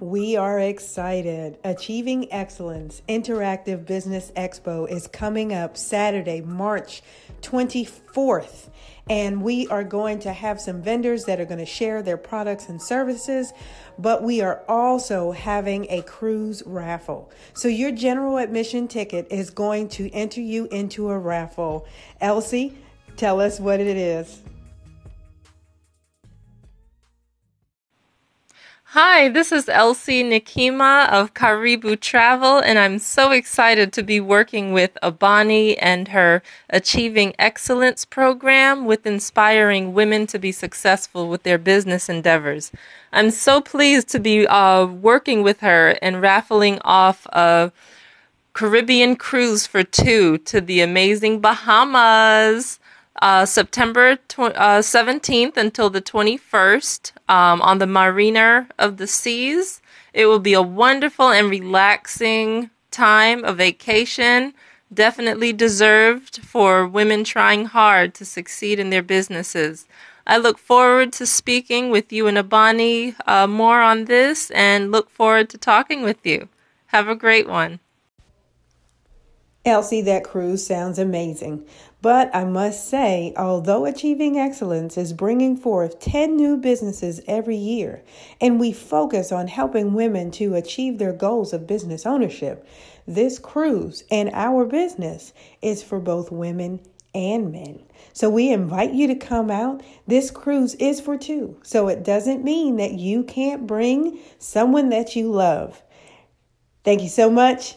We are excited. Achieving Excellence Interactive Business Expo is coming up Saturday, March 24th. And we are going to have some vendors that are going to share their products and services, but we are also having a cruise raffle. So, your general admission ticket is going to enter you into a raffle. Elsie, tell us what it is. Hi, this is Elsie Nikima of Karibu Travel, and I'm so excited to be working with Abani and her Achieving Excellence program with inspiring women to be successful with their business endeavors. I'm so pleased to be uh, working with her and raffling off a Caribbean cruise for two to the amazing Bahamas uh, September tw- uh, 17th until the 21st um, on the Mariner of the Seas. It will be a wonderful and relaxing time, a vacation, definitely deserved for women trying hard to succeed in their businesses. I look forward to speaking with you and Abani uh, more on this and look forward to talking with you. Have a great one. Elsie, that cruise sounds amazing. But I must say, although Achieving Excellence is bringing forth 10 new businesses every year, and we focus on helping women to achieve their goals of business ownership, this cruise and our business is for both women and men. So we invite you to come out. This cruise is for two. So it doesn't mean that you can't bring someone that you love. Thank you so much.